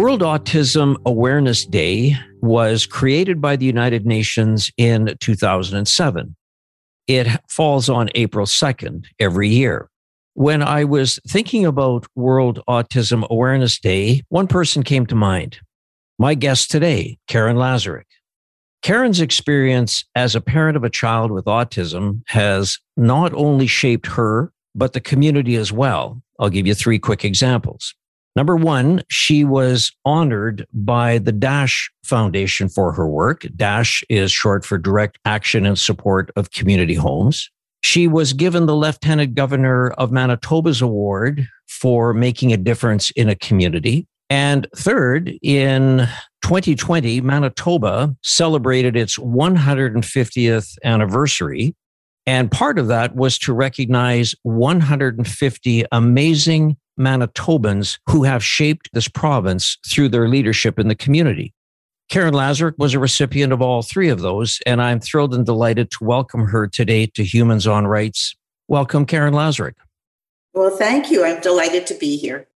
World Autism Awareness Day was created by the United Nations in 2007. It falls on April 2nd every year. When I was thinking about World Autism Awareness Day, one person came to mind. My guest today, Karen Lazarick. Karen's experience as a parent of a child with autism has not only shaped her, but the community as well. I'll give you three quick examples. Number one, she was honored by the DASH Foundation for her work. DASH is short for Direct Action and Support of Community Homes. She was given the Lieutenant Governor of Manitoba's award for making a difference in a community. And third, in 2020, Manitoba celebrated its 150th anniversary. And part of that was to recognize 150 amazing Manitobans who have shaped this province through their leadership in the community. Karen Lazarick was a recipient of all three of those, and I'm thrilled and delighted to welcome her today to Humans on Rights. Welcome, Karen Lazarick. Well, thank you. I'm delighted to be here.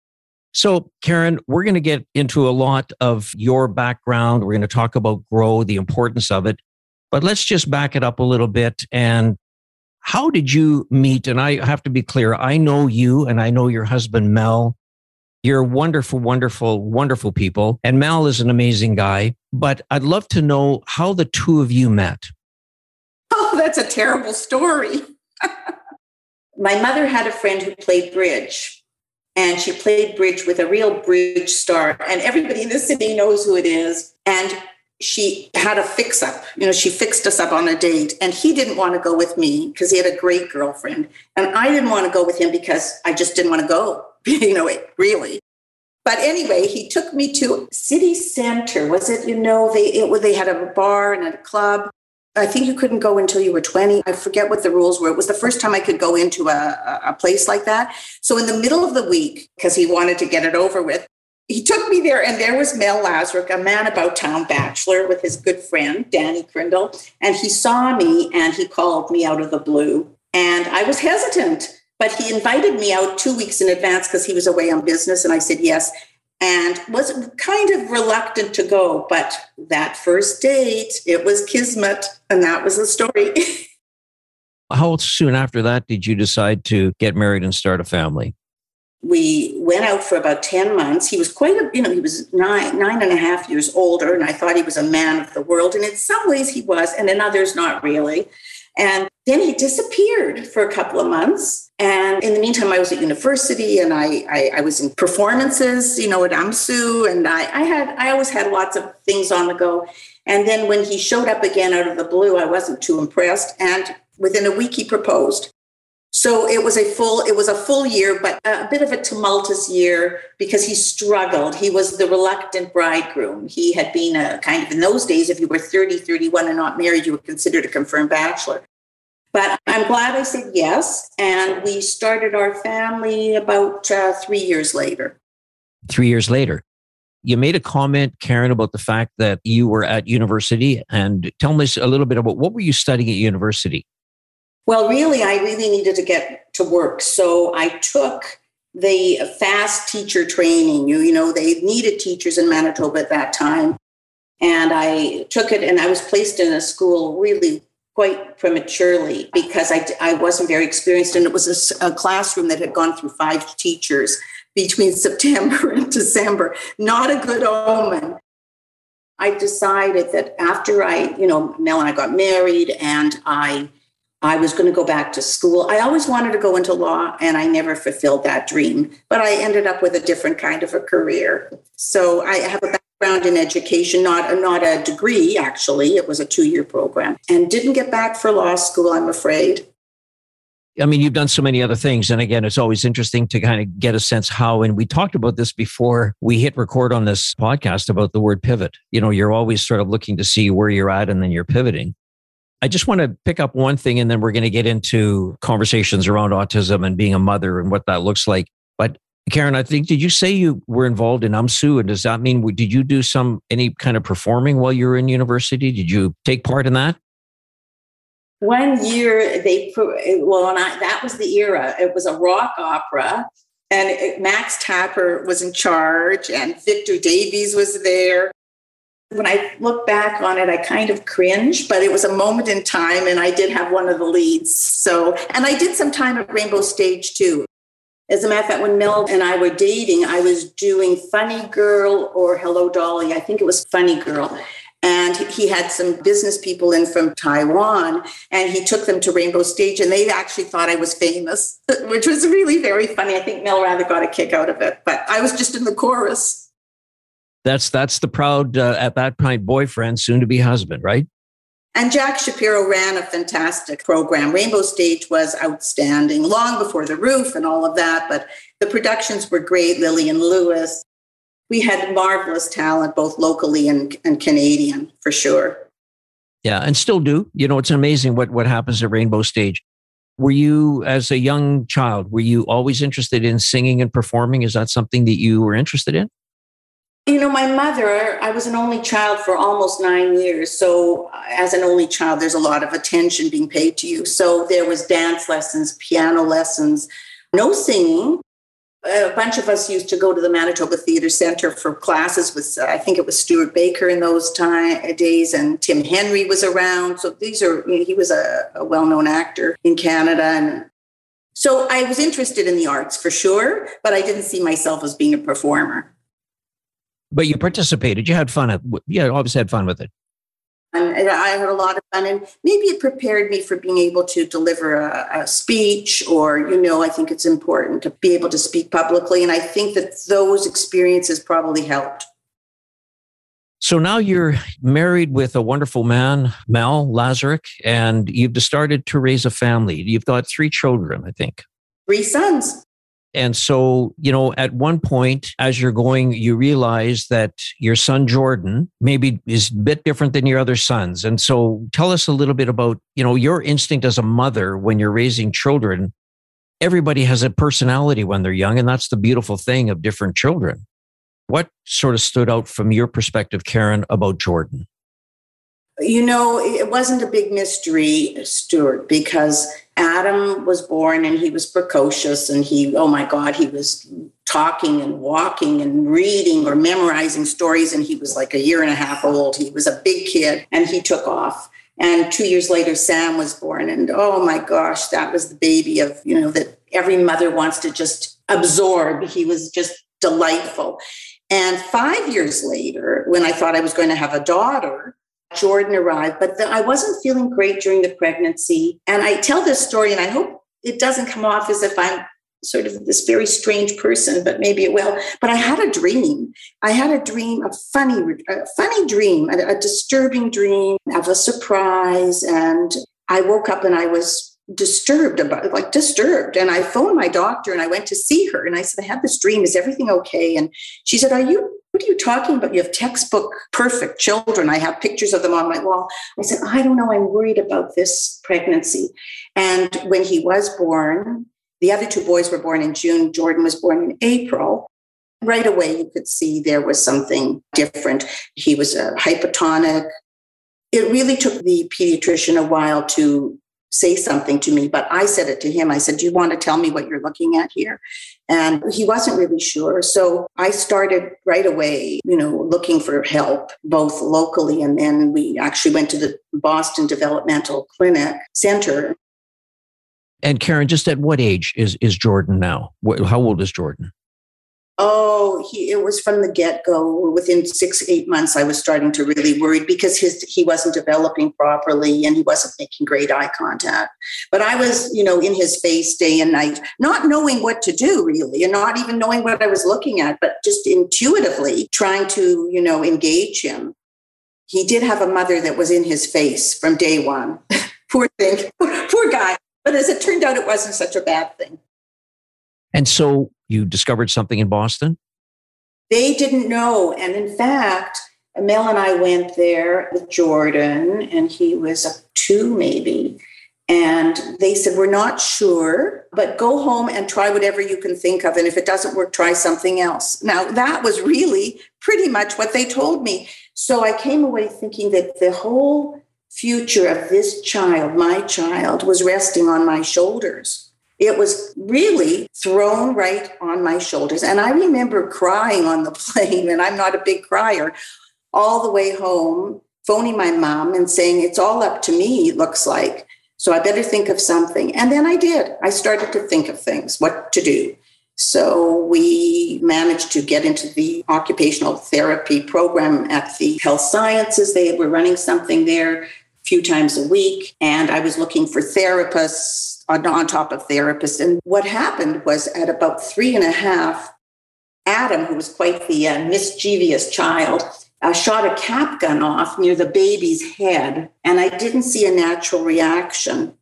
So, Karen, we're going to get into a lot of your background. We're going to talk about GROW, the importance of it. But let's just back it up a little bit and how did you meet? And I have to be clear, I know you and I know your husband, Mel. You're wonderful, wonderful, wonderful people. And Mel is an amazing guy. But I'd love to know how the two of you met. Oh, that's a terrible story. My mother had a friend who played bridge, and she played bridge with a real bridge star. And everybody in the city knows who it is. And she had a fix up. You know, she fixed us up on a date, and he didn't want to go with me because he had a great girlfriend, and I didn't want to go with him because I just didn't want to go. you know, really. But anyway, he took me to city center. Was it? You know, they it, they had a bar and a club. I think you couldn't go until you were 20. I forget what the rules were. It was the first time I could go into a, a place like that. So, in the middle of the week, because he wanted to get it over with, he took me there, and there was Mel Lazarick, a man about town bachelor, with his good friend, Danny Crindle. And he saw me and he called me out of the blue. And I was hesitant, but he invited me out two weeks in advance because he was away on business. And I said yes, and was kind of reluctant to go. But that first date, it was kismet. And that was the story. How soon after that did you decide to get married and start a family? We went out for about 10 months. He was quite a, you know, he was nine, nine and a half years older, and I thought he was a man of the world. And in some ways he was, and in others, not really. And then he disappeared for a couple of months. And in the meantime, I was at university and I, I, I was in performances, you know, at UMSU. And I, I had, I always had lots of things on the go. And then when he showed up again out of the blue, I wasn't too impressed. And within a week, he proposed. So it was a full it was a full year, but a bit of a tumultuous year because he struggled. He was the reluctant bridegroom. He had been a kind of in those days, if you were 30, 31 and not married, you were considered a confirmed bachelor. But I'm glad I said yes. And we started our family about uh, three years later. Three years later. You made a comment, Karen, about the fact that you were at university. And tell me a little bit about what were you studying at university? Well, really, I really needed to get to work. So I took the fast teacher training. You, you know, they needed teachers in Manitoba at that time. And I took it and I was placed in a school really quite prematurely because I, I wasn't very experienced. And it was a, a classroom that had gone through five teachers between September and December. Not a good omen. I decided that after I, you know, Mel and I got married and I I was going to go back to school. I always wanted to go into law and I never fulfilled that dream, but I ended up with a different kind of a career. So I have a background in education, not, not a degree, actually. It was a two year program and didn't get back for law school, I'm afraid. I mean, you've done so many other things. And again, it's always interesting to kind of get a sense how, and we talked about this before we hit record on this podcast about the word pivot. You know, you're always sort of looking to see where you're at and then you're pivoting. I just want to pick up one thing and then we're going to get into conversations around autism and being a mother and what that looks like. But Karen, I think, did you say you were involved in UMSU? And does that mean, did you do some, any kind of performing while you were in university? Did you take part in that? one year they eh, well and I, that was the era it was a rock opera and it, max tapper was in charge and victor davies was there when i look back on it i kind of cringe but it was a moment in time and i did have one of the leads so and i did some time at rainbow stage too as a matter of fact, when Mel and I were dating, I was doing Funny Girl or Hello Dolly. I think it was Funny Girl. And he had some business people in from Taiwan and he took them to Rainbow Stage and they actually thought I was famous, which was really very funny. I think Mel rather got a kick out of it, but I was just in the chorus. That's that's the proud uh, at that point boyfriend, soon to be husband, right? And Jack Shapiro ran a fantastic program. Rainbow Stage was outstanding long before the roof and all of that, but the productions were great. Lillian Lewis, we had marvelous talent, both locally and, and Canadian, for sure. Yeah, and still do. You know, it's amazing what, what happens at Rainbow Stage. Were you, as a young child, were you always interested in singing and performing? Is that something that you were interested in? You know, my mother, I was an only child for almost nine years. So, as an only child, there's a lot of attention being paid to you. So, there was dance lessons, piano lessons, no singing, a bunch of us used to go to the Manitoba Theatre Center for classes with, I think it was Stuart Baker in those time, days, and Tim Henry was around. So these are, you know, he was a, a well known actor in Canada. And so I was interested in the arts for sure, but I didn't see myself as being a performer. But you participated, you had fun. At, yeah, always had fun with it and I had a lot of fun. And maybe it prepared me for being able to deliver a, a, speech, or, you know, I think it's important to be able to speak publicly. And I think that those experiences probably helped. So now you're married with a wonderful man, Mel Lazarick, and you've started to raise a family. You've got three children, I think. Three sons. And so, you know, at one point as you're going, you realize that your son Jordan maybe is a bit different than your other sons. And so tell us a little bit about, you know, your instinct as a mother when you're raising children. Everybody has a personality when they're young, and that's the beautiful thing of different children. What sort of stood out from your perspective, Karen, about Jordan? You know, it wasn't a big mystery, Stuart, because Adam was born and he was precocious and he, oh my God, he was talking and walking and reading or memorizing stories. And he was like a year and a half old. He was a big kid and he took off. And two years later, Sam was born. And oh my gosh, that was the baby of, you know, that every mother wants to just absorb. He was just delightful. And five years later, when I thought I was going to have a daughter, Jordan arrived, but the, I wasn't feeling great during the pregnancy. And I tell this story, and I hope it doesn't come off as if I'm sort of this very strange person, but maybe it will. But I had a dream. I had a dream, a funny, a funny dream, a, a disturbing dream of a surprise. And I woke up and I was disturbed about like disturbed and i phoned my doctor and i went to see her and i said i had this dream is everything okay and she said are you what are you talking about? You have textbook perfect children. I have pictures of them on my wall. I said, I don't know. I'm worried about this pregnancy. And when he was born, the other two boys were born in June. Jordan was born in April. Right away, you could see there was something different. He was a hypotonic. It really took the pediatrician a while to say something to me, but I said it to him. I said, Do you want to tell me what you're looking at here? And he wasn't really sure. So I started right away, you know, looking for help, both locally and then we actually went to the Boston Developmental Clinic Center. And Karen, just at what age is, is Jordan now? How old is Jordan? Oh, he, it was from the get go. Within six, eight months, I was starting to really worry because his he wasn't developing properly and he wasn't making great eye contact. But I was, you know, in his face day and night, not knowing what to do really, and not even knowing what I was looking at, but just intuitively trying to, you know, engage him. He did have a mother that was in his face from day one. Poor thing. Poor guy. But as it turned out, it wasn't such a bad thing. And so you discovered something in Boston? They didn't know. And in fact, Mel and I went there with Jordan, and he was a two maybe. And they said, We're not sure, but go home and try whatever you can think of. And if it doesn't work, try something else. Now, that was really pretty much what they told me. So I came away thinking that the whole future of this child, my child, was resting on my shoulders. It was really thrown right on my shoulders. And I remember crying on the plane, and I'm not a big crier, all the way home, phoning my mom and saying, It's all up to me, it looks like. So I better think of something. And then I did. I started to think of things, what to do. So we managed to get into the occupational therapy program at the health sciences. They were running something there a few times a week. And I was looking for therapists on, on top of therapists. And what happened was at about three and a half, Adam, who was quite the uh, mischievous child, uh, shot a cap gun off near the baby's head, and I didn't see a natural reaction.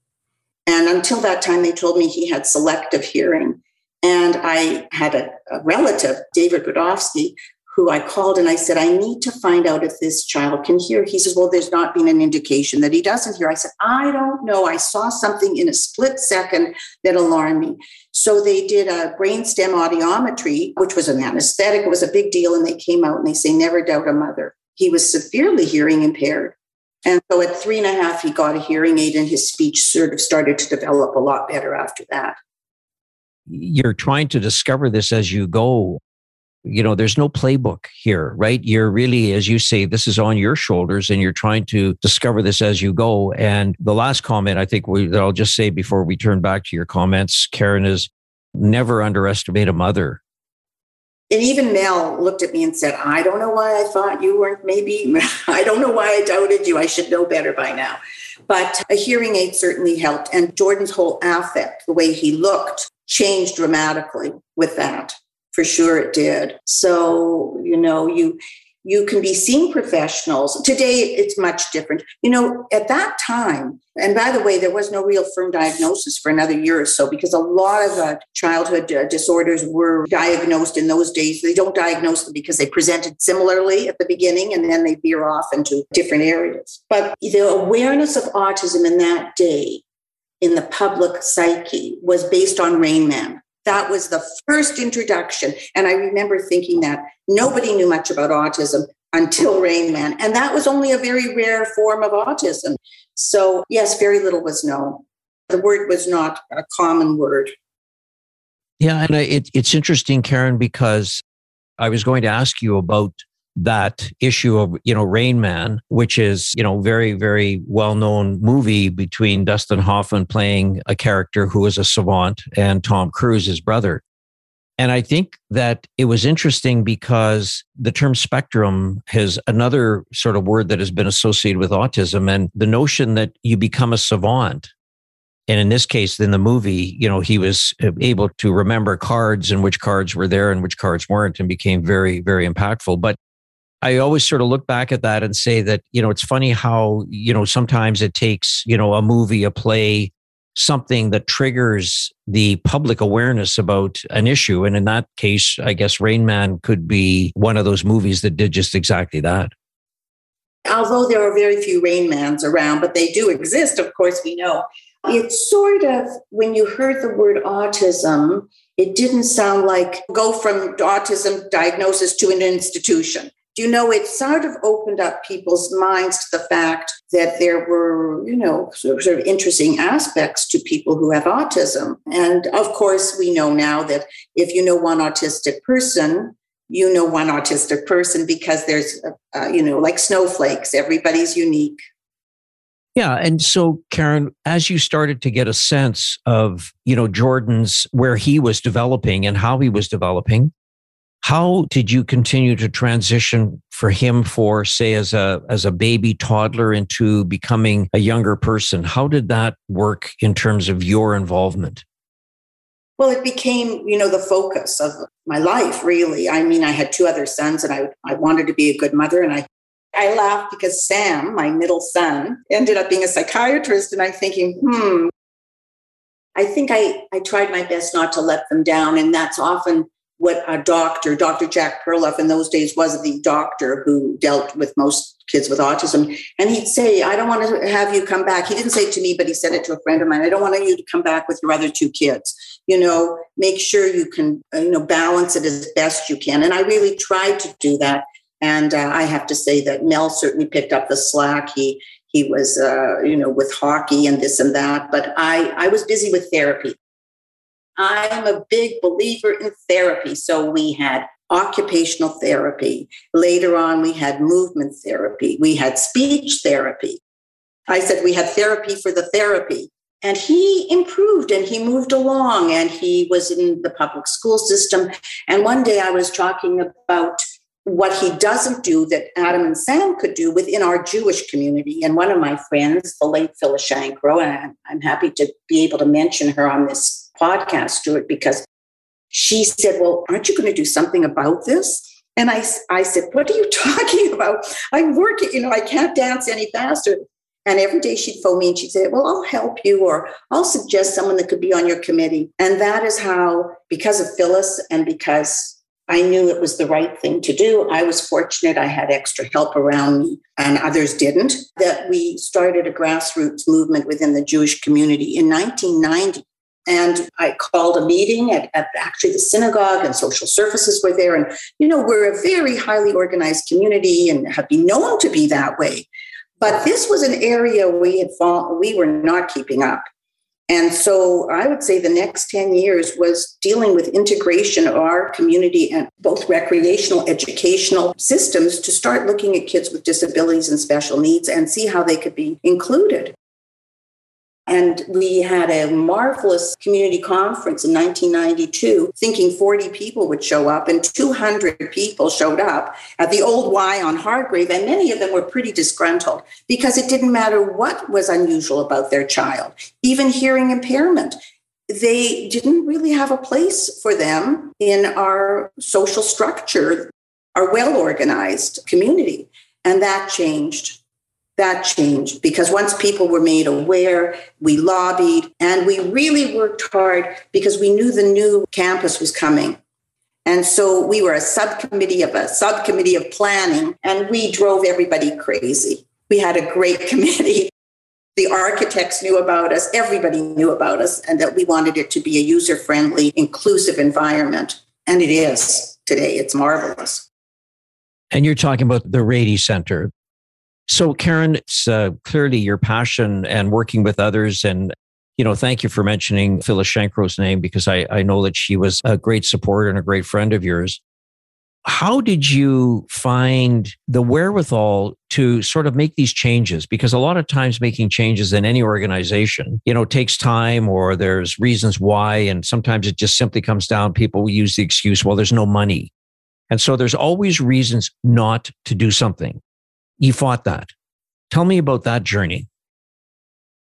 And until that time, they told me he had selective hearing. And I had a, a relative, David Rudofsky, who I called and I said, I need to find out if this child can hear. He says, Well, there's not been an indication that he doesn't hear. I said, I don't know. I saw something in a split second that alarmed me. So they did a brainstem audiometry, which was an anesthetic. It was a big deal. And they came out and they say, Never doubt a mother. He was severely hearing impaired. And so at three and a half, he got a hearing aid and his speech sort of started to develop a lot better after that. You're trying to discover this as you go you know there's no playbook here right you're really as you say this is on your shoulders and you're trying to discover this as you go and the last comment i think we, that i'll just say before we turn back to your comments karen is never underestimate a mother and even Mel looked at me and said, I don't know why I thought you weren't maybe, I don't know why I doubted you. I should know better by now. But a hearing aid certainly helped. And Jordan's whole affect, the way he looked, changed dramatically with that for sure it did. So you know you you can be seeing professionals. Today it's much different. You know at that time and by the way there was no real firm diagnosis for another year or so because a lot of uh, childhood uh, disorders were diagnosed in those days. They don't diagnose them because they presented similarly at the beginning and then they veer off into different areas. But the awareness of autism in that day in the public psyche was based on rain man that was the first introduction. And I remember thinking that nobody knew much about autism until Rain Man. And that was only a very rare form of autism. So, yes, very little was known. The word was not a common word. Yeah, and it, it's interesting, Karen, because I was going to ask you about that issue of you know Rain Man, which is you know very very well known movie between Dustin Hoffman playing a character who is a savant and Tom Cruise, his brother. And I think that it was interesting because the term spectrum has another sort of word that has been associated with autism and the notion that you become a savant. And in this case, in the movie, you know, he was able to remember cards and which cards were there and which cards weren't and became very, very impactful. But I always sort of look back at that and say that, you know, it's funny how, you know, sometimes it takes, you know, a movie, a play, something that triggers the public awareness about an issue. And in that case, I guess Rain Man could be one of those movies that did just exactly that. Although there are very few Rain Mans around, but they do exist, of course, we know. It's sort of when you heard the word autism, it didn't sound like go from autism diagnosis to an institution you know, it sort of opened up people's minds to the fact that there were, you know, sort of interesting aspects to people who have autism. And of course, we know now that if you know one autistic person, you know one autistic person because there's, uh, you know, like snowflakes, everybody's unique. Yeah. And so, Karen, as you started to get a sense of, you know, Jordan's where he was developing and how he was developing, how did you continue to transition for him for say as a as a baby toddler into becoming a younger person? How did that work in terms of your involvement? Well, it became, you know, the focus of my life, really. I mean, I had two other sons and I, I wanted to be a good mother. And I, I laughed because Sam, my middle son, ended up being a psychiatrist. And I'm thinking, hmm, I think I, I tried my best not to let them down. And that's often what a doctor, Dr. Jack Perloff in those days was the doctor who dealt with most kids with autism. And he'd say, I don't want to have you come back. He didn't say it to me, but he said it to a friend of mine. I don't want you to come back with your other two kids. You know, make sure you can, uh, you know, balance it as best you can. And I really tried to do that. And uh, I have to say that Mel certainly picked up the slack. He he was, uh, you know, with hockey and this and that. But I I was busy with therapy. I'm a big believer in therapy. So we had occupational therapy. Later on, we had movement therapy. We had speech therapy. I said we had therapy for the therapy. And he improved and he moved along and he was in the public school system. And one day I was talking about what he doesn't do that Adam and Sam could do within our Jewish community. And one of my friends, the late Phyllis Shankro, and I'm happy to be able to mention her on this podcast, Stuart, because she said, Well, aren't you going to do something about this? And I, I said, What are you talking about? I'm working, you know, I can't dance any faster. And every day she'd phone me and she'd say, Well, I'll help you, or I'll suggest someone that could be on your committee. And that is how, because of Phyllis and because I knew it was the right thing to do. I was fortunate I had extra help around me, and others didn't. That we started a grassroots movement within the Jewish community in 1990. And I called a meeting at, at, actually the synagogue, and social services were there. And, you know, we're a very highly organized community and have been known to be that way. But this was an area we had fall, we were not keeping up. And so I would say the next 10 years was dealing with integration of our community and both recreational, educational systems to start looking at kids with disabilities and special needs and see how they could be included. And we had a marvelous community conference in 1992, thinking 40 people would show up, and 200 people showed up at the old Y on Hargrave. And many of them were pretty disgruntled because it didn't matter what was unusual about their child, even hearing impairment. They didn't really have a place for them in our social structure, our well organized community. And that changed that changed because once people were made aware, we lobbied and we really worked hard because we knew the new campus was coming. And so we were a subcommittee of a subcommittee of planning, and we drove everybody crazy. We had a great committee. The architects knew about us, everybody knew about us, and that we wanted it to be a user friendly, inclusive environment. And it is today. It's marvelous. And you're talking about the Rady Center. So, Karen, it's uh, clearly your passion and working with others. And, you know, thank you for mentioning Phyllis Shankro's name because I, I know that she was a great supporter and a great friend of yours. How did you find the wherewithal to sort of make these changes? Because a lot of times making changes in any organization, you know, takes time or there's reasons why. And sometimes it just simply comes down, people use the excuse, well, there's no money. And so there's always reasons not to do something you fought that. Tell me about that journey.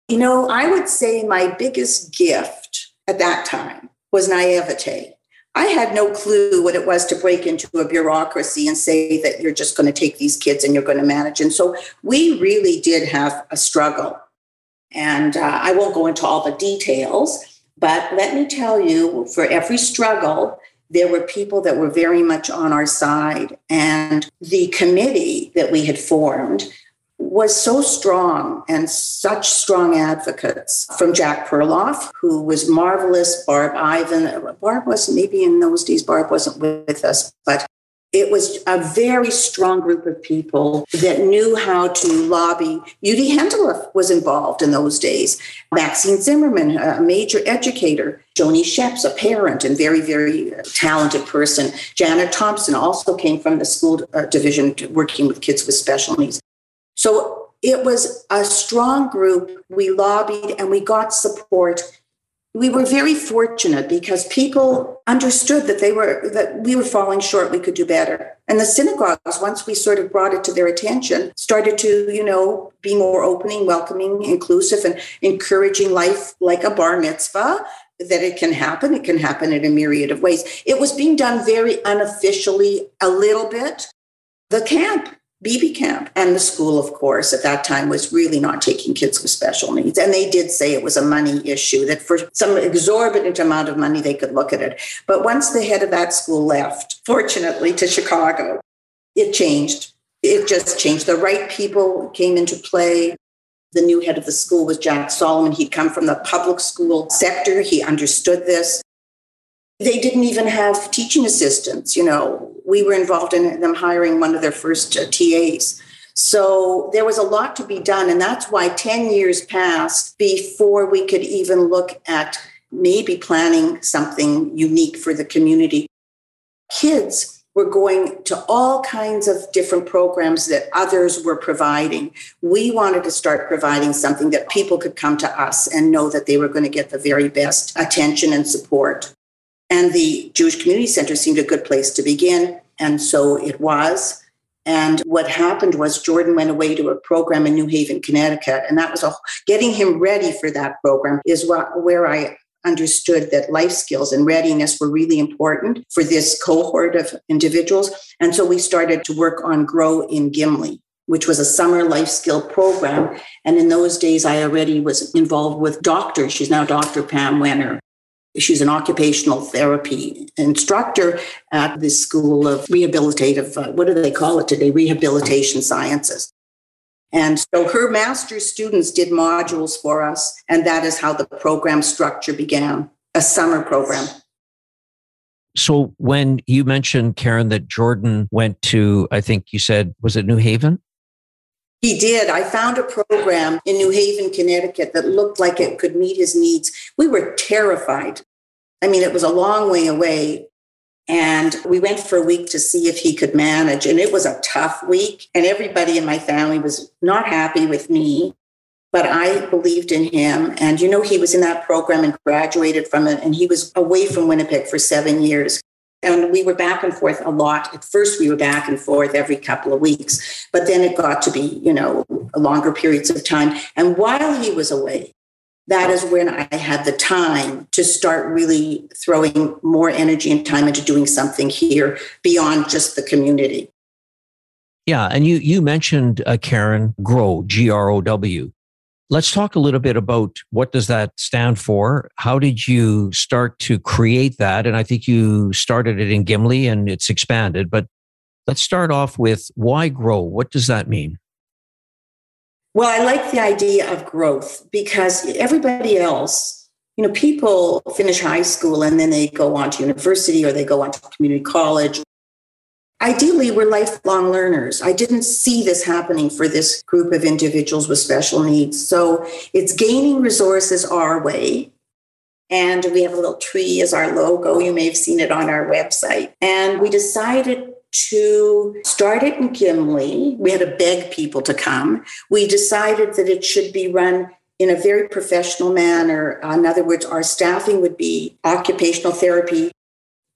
You know, I would say my biggest gift at that time was naivete. I had no clue what it was to break into a bureaucracy and say that you're just going to take these kids and you're going to manage. And so we really did have a struggle. And uh, I won't go into all the details, but let me tell you for every struggle, there were people that were very much on our side. And the committee that we had formed was so strong and such strong advocates from Jack Perloff, who was marvelous, Barb Ivan. Barb wasn't, maybe in those days, Barb wasn't with us, but it was a very strong group of people that knew how to lobby. Udi Hendeloff was involved in those days. Maxine Zimmerman, a major educator. Joni Sheps, a parent and very, very talented person. Janet Thompson also came from the school uh, division working with kids with special needs. So it was a strong group. We lobbied and we got support we were very fortunate because people understood that they were that we were falling short we could do better. And the synagogues once we sort of brought it to their attention started to you know be more opening welcoming inclusive and encouraging life like a bar mitzvah that it can happen. It can happen in a myriad of ways. It was being done very unofficially a little bit. The camp BB camp. And the school, of course, at that time was really not taking kids with special needs. And they did say it was a money issue, that for some exorbitant amount of money, they could look at it. But once the head of that school left, fortunately, to Chicago, it changed. It just changed. The right people came into play. The new head of the school was Jack Solomon. He'd come from the public school sector. He understood this. They didn't even have teaching assistants. You know, we were involved in them hiring one of their first uh, TAs. So there was a lot to be done. And that's why 10 years passed before we could even look at maybe planning something unique for the community. Kids were going to all kinds of different programs that others were providing. We wanted to start providing something that people could come to us and know that they were going to get the very best attention and support. And the Jewish Community Center seemed a good place to begin. And so it was. And what happened was Jordan went away to a program in New Haven, Connecticut. And that was a, getting him ready for that program is what, where I understood that life skills and readiness were really important for this cohort of individuals. And so we started to work on Grow in Gimli, which was a summer life skill program. And in those days, I already was involved with doctors. She's now Dr. Pam Wenner. She's an occupational therapy instructor at the School of Rehabilitative, uh, what do they call it today? Rehabilitation Sciences. And so her master's students did modules for us, and that is how the program structure began a summer program. So when you mentioned, Karen, that Jordan went to, I think you said, was it New Haven? He did. I found a program in New Haven, Connecticut that looked like it could meet his needs. We were terrified. I mean, it was a long way away. And we went for a week to see if he could manage. And it was a tough week. And everybody in my family was not happy with me, but I believed in him. And, you know, he was in that program and graduated from it. And he was away from Winnipeg for seven years. And we were back and forth a lot. At first, we were back and forth every couple of weeks, but then it got to be, you know, longer periods of time. And while he was away, that is when I had the time to start really throwing more energy and time into doing something here beyond just the community. Yeah, and you you mentioned uh, Karen Grow G R O W. Let's talk a little bit about what does that stand for? How did you start to create that? And I think you started it in Gimli and it's expanded, but let's start off with why grow? What does that mean? Well, I like the idea of growth because everybody else, you know, people finish high school and then they go on to university or they go on to community college Ideally, we're lifelong learners. I didn't see this happening for this group of individuals with special needs. So it's gaining resources our way. And we have a little tree as our logo. You may have seen it on our website. And we decided to start it in Gimli. We had to beg people to come. We decided that it should be run in a very professional manner. In other words, our staffing would be occupational therapy.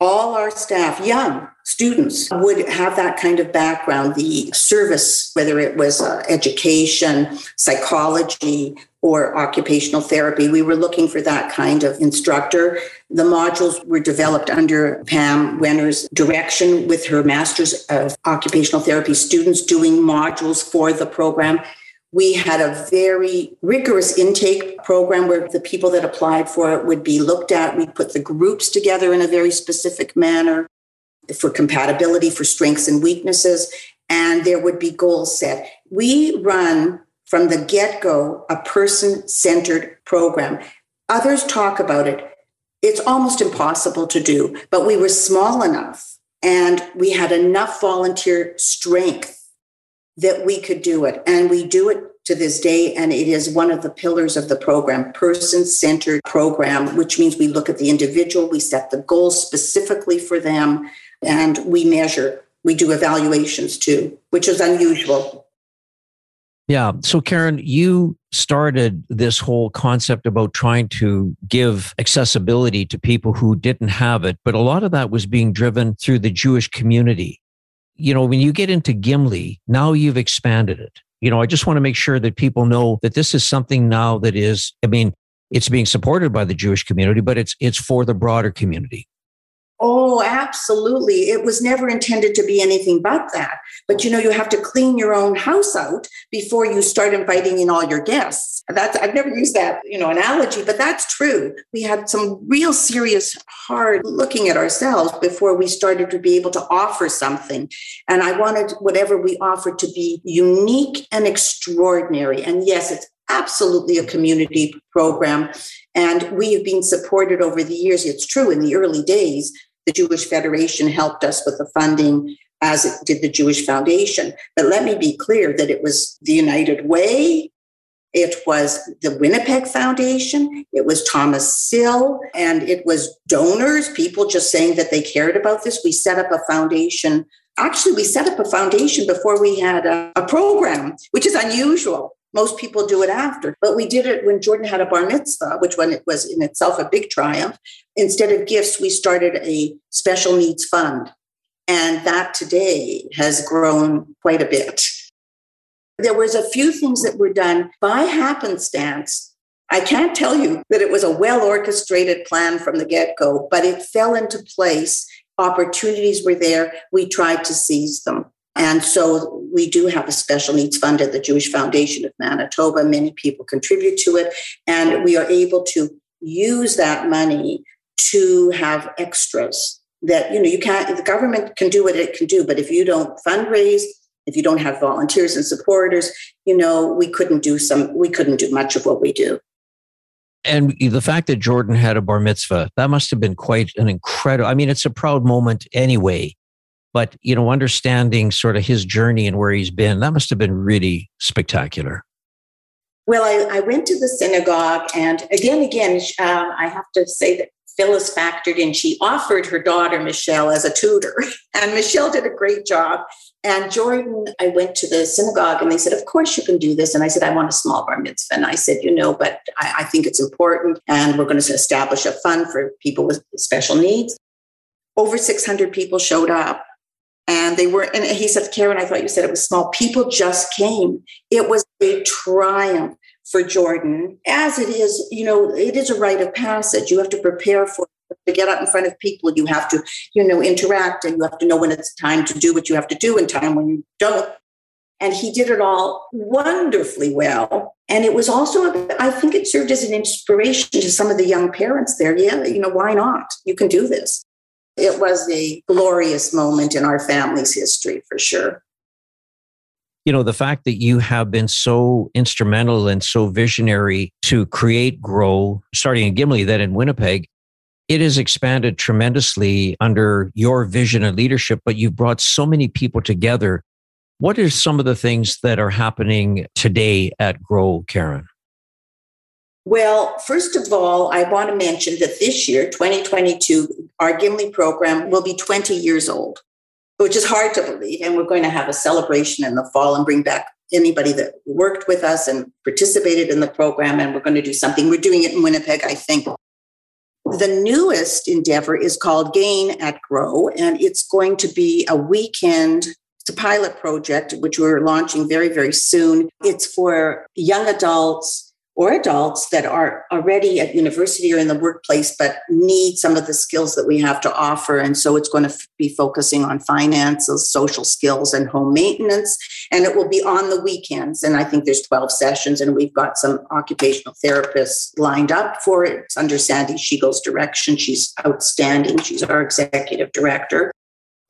All our staff, young, students would have that kind of background the service whether it was uh, education psychology or occupational therapy we were looking for that kind of instructor the modules were developed under pam wenner's direction with her masters of occupational therapy students doing modules for the program we had a very rigorous intake program where the people that applied for it would be looked at. We put the groups together in a very specific manner for compatibility, for strengths and weaknesses, and there would be goals set. We run from the get go a person centered program. Others talk about it. It's almost impossible to do, but we were small enough and we had enough volunteer strength that we could do it. And we do it to this day. And it is one of the pillars of the program, person centered program, which means we look at the individual, we set the goals specifically for them, and we measure. We do evaluations too, which is unusual. Yeah. So, Karen, you started this whole concept about trying to give accessibility to people who didn't have it, but a lot of that was being driven through the Jewish community. You know, when you get into Gimli, now you've expanded it. You know, I just want to make sure that people know that this is something now that is, I mean, it's being supported by the Jewish community, but it's it's for the broader community. Oh, absolutely. It was never intended to be anything but that. But you know, you have to clean your own house out before you start inviting in all your guests. That's I've never used that, you know, analogy, but that's true. We had some real serious hard looking at ourselves before we started to be able to offer something. And I wanted whatever we offered to be unique and extraordinary. And yes, it's absolutely a community program. And we have been supported over the years. It's true in the early days, the Jewish Federation helped us with the funding as it did the Jewish Foundation. But let me be clear that it was the United Way, it was the Winnipeg Foundation, it was Thomas Sill, and it was donors, people just saying that they cared about this. We set up a foundation. Actually, we set up a foundation before we had a, a program, which is unusual. Most people do it after, but we did it when Jordan had a bar mitzvah, which when it was in itself a big triumph. Instead of gifts, we started a special needs fund. And that today has grown quite a bit. There was a few things that were done by happenstance. I can't tell you that it was a well orchestrated plan from the get go, but it fell into place. Opportunities were there. We tried to seize them. And so we do have a special needs fund at the Jewish Foundation of Manitoba. Many people contribute to it, and we are able to use that money to have extras that, you know, you can't, the government can do what it can do, but if you don't fundraise, if you don't have volunteers and supporters, you know, we couldn't do some, we couldn't do much of what we do. And the fact that Jordan had a bar mitzvah, that must have been quite an incredible, I mean, it's a proud moment anyway but you know understanding sort of his journey and where he's been that must have been really spectacular. Well i, I went to the synagogue and again again um, i have to say that phyllis factored in she offered her daughter michelle as a tutor. And michelle did a great job. And jordan i went to the synagogue and they said of course you can do this. And i said i want a small bar mitzvah. And i said you know but I, I think it's important and we're going to establish a fund for people with special needs. Over 600 people showed up and they were and he said karen i thought you said it was small. People just came. It was a triumph for jordan. As it is you know it is a rite of passage. You have to prepare for to get up in front of people you have to you know interact and you have to know when it's time to do what you have to do and time when you don't. And he did it all wonderfully well. And it was also i think it served as an inspiration to some of the young parents there. Yeah you know why not? You can do this it was a glorious moment in our family's history for sure. You know, the fact that you have been so instrumental and so visionary to create Grow, starting in Gimli, then in Winnipeg, it has expanded tremendously under your vision and leadership, but you've brought so many people together. What are some of the things that are happening today at Grow, Karen? Well, first of all, I want to mention that this year, 2022, our Gimli program will be 20 years old, which is hard to believe. And we're going to have a celebration in the fall and bring back anybody that worked with us and participated in the program. And we're going to do something. We're doing it in Winnipeg, I think. The newest endeavor is called Gain at Grow, and it's going to be a weekend it's a pilot project, which we're launching very, very soon. It's for young adults or adults that are already at university or in the workplace but need some of the skills that we have to offer. And so it's going to be focusing on finances social skills and home maintenance. And it will be on the weekends. And i think there's 12 sessions and we've got some occupational therapists lined up for it. It's under sandy Shiegel's direction. She's outstanding. She's our executive director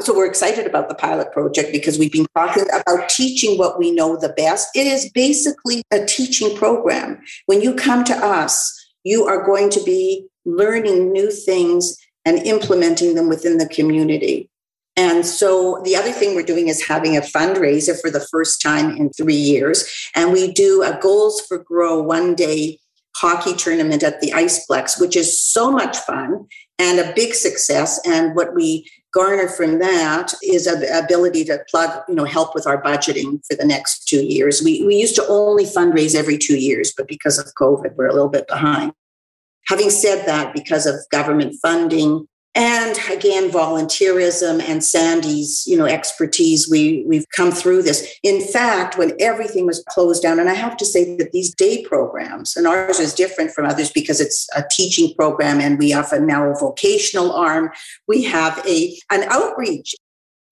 so we're excited about the pilot project because we've been talking about teaching what we know the best. It is basically a teaching program. When you come to us, you are going to be learning new things and implementing them within the community. And so the other thing we're doing is having a fundraiser for the first time in three years. And we do a Goals for Grow one day hockey tournament at the Iceplex, which is so much fun and a big success. And what we garner from that is an ability to plug, you know, help with our budgeting for the next two years. We, we used to only fundraise every two years, but because of COVID, we're a little bit behind. Having said that, because of government funding, and again volunteerism and sandy's you know expertise we we've come through this. In fact when everything was closed down and i have to say that these day programs and ours is different from others because it's a teaching program and we have a now a vocational arm we have a an outreach.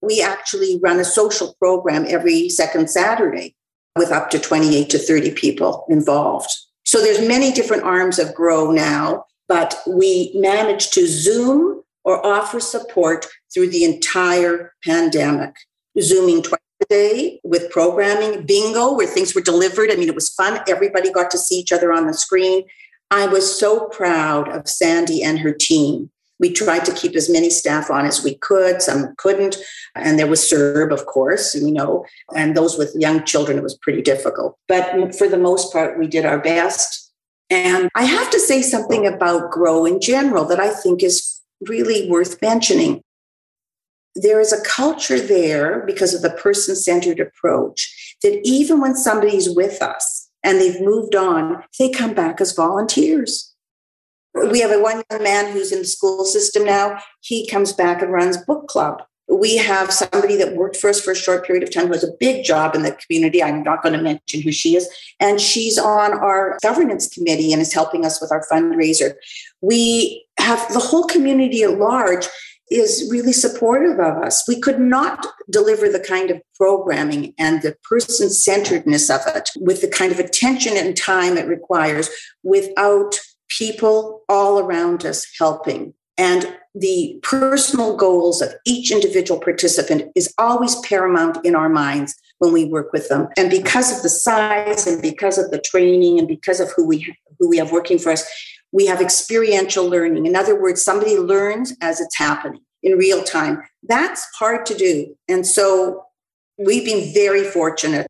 We actually run a social program every second saturday with up to 28 to 30 people involved. So there's many different arms of grow now but we managed to zoom or offer support through the entire pandemic. Zooming twice a day with programming, bingo, where things were delivered. I mean, it was fun. Everybody got to see each other on the screen. I was so proud of Sandy and her team. We tried to keep as many staff on as we could. Some couldn't. And there was CERB, of course, you know, and those with young children, it was pretty difficult. But for the most part, we did our best. And I have to say something about Grow in general that I think is really worth mentioning. There is a culture there because of the person centered approach that even when somebody's with us and they've moved on, they come back as volunteers. We have a one young man who's in the school system now. He comes back and runs book club. We have somebody that worked for us for a short period of time who has a big job in the community. I'm not going to mention who she is. And she's on our governance committee and is helping us with our fundraiser. We have the whole community at large is really supportive of us. We could not deliver the kind of programming and the person centeredness of it with the kind of attention and time it requires without people all around us helping. And the personal goals of each individual participant is always paramount in our minds when we work with them. And because of the size and because of the training and because of who we who we have working for us, we have experiential learning. In other words, somebody learns as it's happening in real time. That's hard to do. And so we've been very fortunate.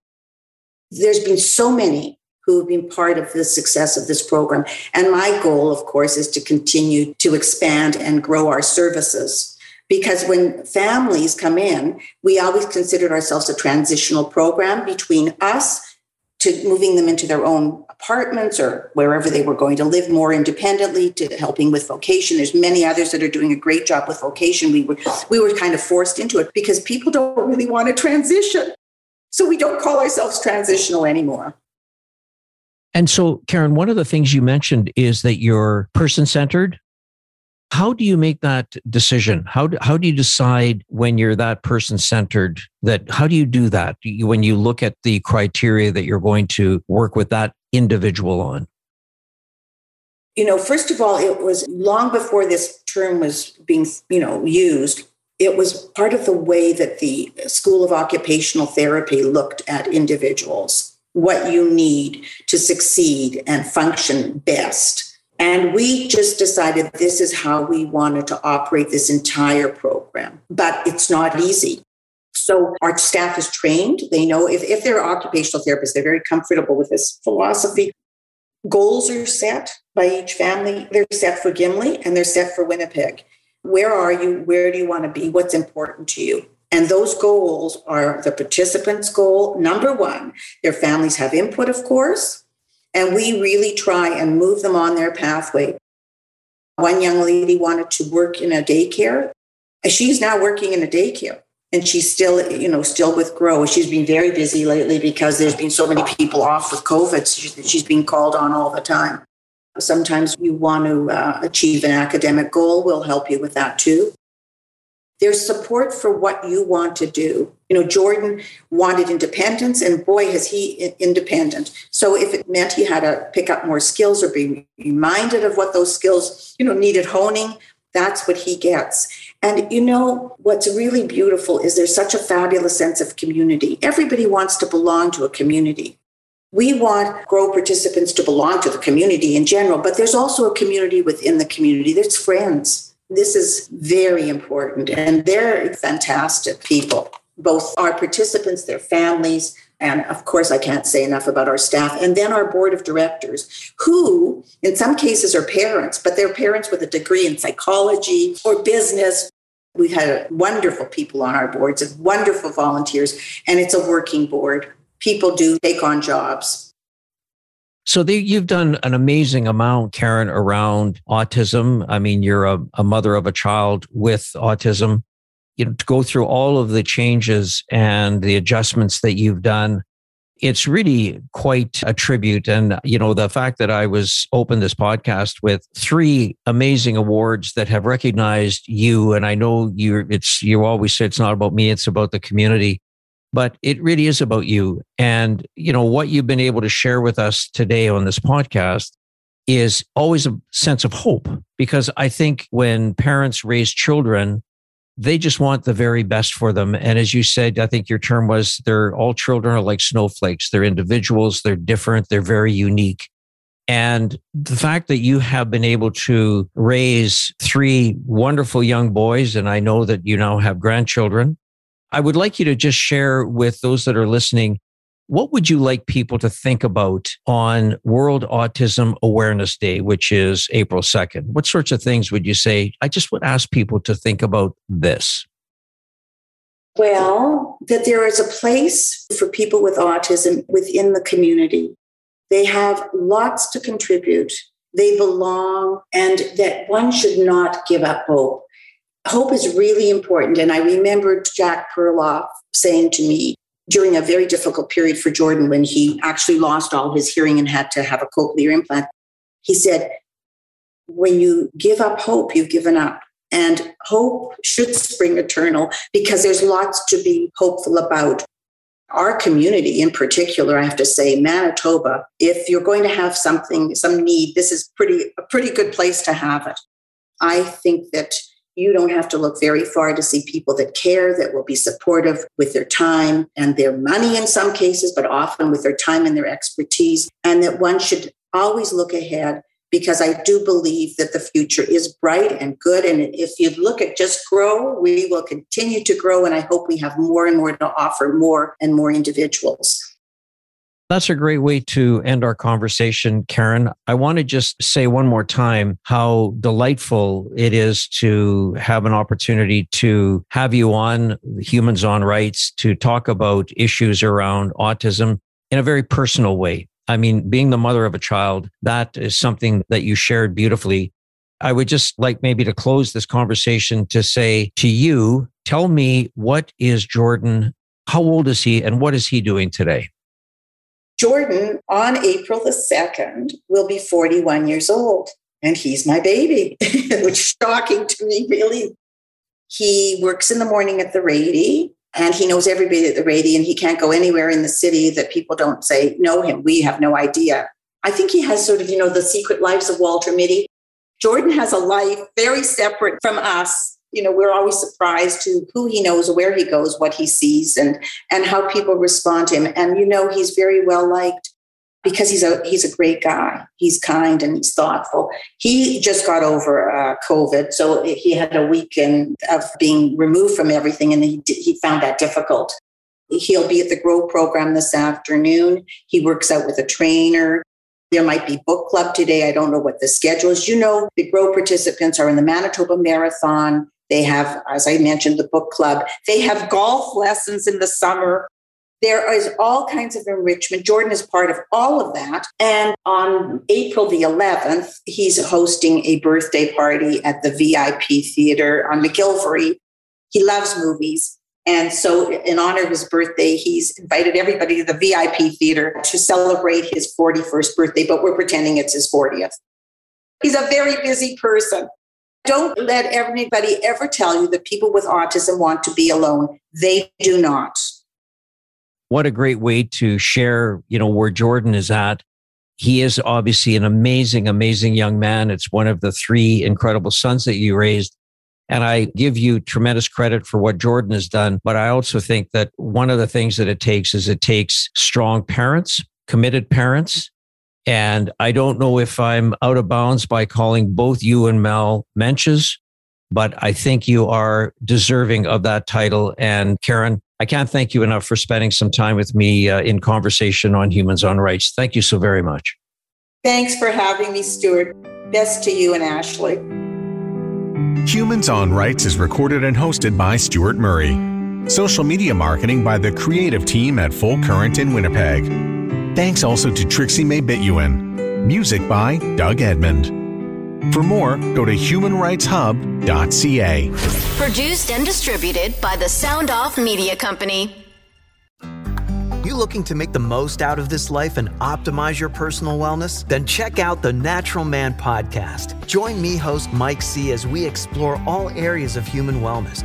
There's been so many who have been part of the success of this program. And my goal, of course, is to continue to expand and grow our services. Because when families come in, we always considered ourselves a transitional program between us to moving them into their own apartments or wherever they were going to live more independently to helping with vocation there's many others that are doing a great job with vocation we were we were kind of forced into it because people don't really want to transition so we don't call ourselves transitional anymore and so, Karen, one of the things you mentioned is that you're person centered. How do you make that decision? How do, how do you decide when you're that person centered? That how do you do that when you look at the criteria that you're going to work with that individual on? You know, first of all, it was long before this term was being, you know, used. It was part of the way that the School of Occupational Therapy looked at individuals what you need to succeed and function best. And we just decided this is how we wanted to operate this entire program. But it's not easy. So our staff is trained. They know if, if they're occupational therapists, they're very comfortable with this philosophy. Goals are set by each family. They're set for Gimli and they're set for Winnipeg. Where are you? Where do you want to be? What's important to you? And those goals are the participants' goal, number one. Their families have input, of course, and we really try and move them on their pathway. One young lady wanted to work in a daycare. She's now working in a daycare and she's still, you know, still with Grow. She's been very busy lately because there's been so many people off with COVID. She's been called on all the time. Sometimes you want to uh, achieve an academic goal, we'll help you with that too. There's support for what you want to do. You know, Jordan wanted independence, and boy, is he independent. So if it meant he had to pick up more skills or be reminded of what those skills, you know, needed honing, that's what he gets. And you know, what's really beautiful is there's such a fabulous sense of community. Everybody wants to belong to a community. We want grow participants to belong to the community in general, but there's also a community within the community. There's friends this is very important, and they're fantastic people, both our participants, their families, and of course, I can't say enough about our staff, and then our board of directors, who in some cases are parents, but they're parents with a degree in psychology or business. We've had wonderful people on our boards and wonderful volunteers, and it's a working board. People do take on jobs So they, you've done an amazing amount, Karen, around autism. I mean, you're a, a mother of a child with autism. You know, to go through all of the changes and the adjustments that you've done it's really quite a tribute. And, you know, the fact that I was open this podcast with three amazing awards that have recognized you. And I know you it's, you always say it's not about me, it's about the community, but it really is about you. And, you know, what you've been able to share with us today on this podcast is always a sense of hope because I think when parents raise children, they just want the very best for them. And as you said, I think your term was they're all children are like snowflakes. They're individuals, they're different, they're very unique. And the fact that you have been able to raise three wonderful young boys, and I know that you now have grandchildren, I would like you to just share with those that are listening what would you like people to think about on World Autism Awareness Day, which is April 2nd? What sorts of things would you say? I just would ask people to think about this. Well, that there is a place for people with autism within the community. They have lots to contribute, they belong, and that one should not give up hope. Hope is really important. And I remembered Jack Perloff saying to me, during a very difficult period for Jordan when he actually lost all his hearing and had to have a cochlear implant. He said, When you give up hope, you've given up. And hope should spring eternal because there's lots to be hopeful about. Our community in particular, I have to say, Manitoba, if you're going to have something, some need, this is pretty a pretty good place to have it. I think that you don't have to look very far to see people that care, that will be supportive with their time and their money in some cases, but often with their time and their expertise. And that one should always look ahead because I do believe that the future is bright and good. And if you look at just grow, we will continue to grow. And I hope we have more and more to offer more and more individuals. That's a great way to end our conversation, Karen. I want to just say one more time how delightful it is to have an opportunity to have you on Humans on Rights to talk about issues around autism in a very personal way. I mean, being the mother of a child, that is something that you shared beautifully. I would just like maybe to close this conversation to say to you, tell me what is Jordan? How old is he and what is he doing today? Jordan, on April the 2nd, will be 41 years old, and he's my baby, which is shocking to me, really. He works in the morning at the Rady, and he knows everybody at the Rady, and he can't go anywhere in the city that people don't say know him. We have no idea. I think he has sort of, you know, the secret lives of Walter Mitty. Jordan has a life very separate from us you know we're always surprised to who he knows where he goes what he sees and and how people respond to him and you know he's very well liked because he's a he's a great guy he's kind and he's thoughtful he just got over uh, covid so he had a weekend of being removed from everything and he he found that difficult he'll be at the grow program this afternoon he works out with a trainer there might be book club today. I don't know what the schedule is. You know, the GROW participants are in the Manitoba Marathon. They have, as I mentioned, the book club. They have golf lessons in the summer. There is all kinds of enrichment. Jordan is part of all of that. And on April the 11th, he's hosting a birthday party at the VIP Theater on McGillivray. He loves movies. And so, in honor of his birthday, he's invited everybody to the VIP theater to celebrate his 41st birthday, but we're pretending it's his 40th. He's a very busy person. Don't let anybody ever tell you that people with autism want to be alone. They do not. What a great way to share, you know, where Jordan is at. He is obviously an amazing, amazing young man. It's one of the three incredible sons that you raised. And I give you tremendous credit for what Jordan has done. But I also think that one of the things that it takes is it takes strong parents, committed parents, and I don't know if I'm out of bounds by calling both you and Mel mensches, but I think you are deserving of that title. And Karen, I can't thank you enough for spending some time with me uh, in conversation on Humans on Rights. Thank you so very much. Thanks for having me, Stuart. Best to you and Ashley. Humans on Rights is recorded and hosted by Stuart Murray. Social media marketing by the creative team at Full Current in Winnipeg. Thanks also to Trixie May Bituin. Music by Doug Edmond. For more, go to humanrightshub.ca. Produced and distributed by the Sound Off Media Company. You looking to make the most out of this life and optimize your personal wellness? Then check out the Natural Man podcast. Join me, host Mike C., as we explore all areas of human wellness